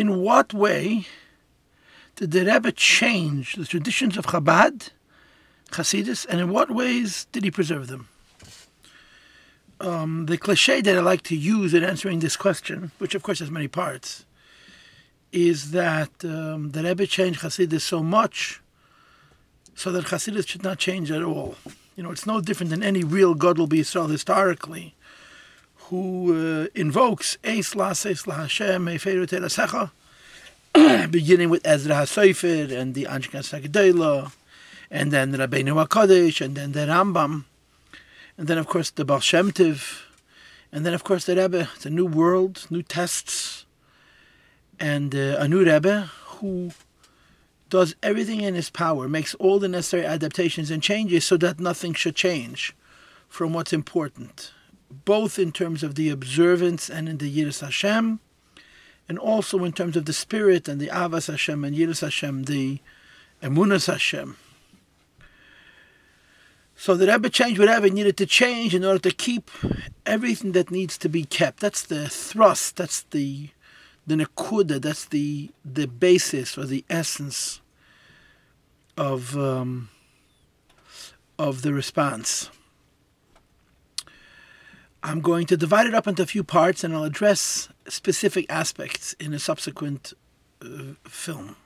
in what way did the Rebbe change the traditions of Chabad, Hasidus, and in what ways did he preserve them? Um, the cliche that I like to use in answering this question, which of course has many parts, is that um, the Rebbe changed Hasidus so much so that Hasidus should not change at all. You know, it's no different than any real God will be B'Yisrael historically who uh, invokes Eis Lases La Hashem Terasecha, beginning with Ezra HaSofer and the Anshei Knesses HaGedolah, and then Rabbeinu HaKadosh, and then the Rambam, and then of course the Baal Shem Tov, and then of course the Rebbe, the new world, new tests, and uh, a new Rebbe who does everything in his power, makes all the necessary adaptations and changes so that nothing should change from what's important both in terms of the observance and in the Yiras Hashem, and also in terms of the spirit and the Ahavas Hashem and Yiras Hashem, the Emunas Hashem. So the Rebbe changed whatever needed to change in order to keep everything that needs to be kept. That's the thrust. That's the the nekuda. That's the the basis or the essence of um, of the response. I'm going to divide it up into a few parts and I'll address specific aspects in a subsequent uh, film.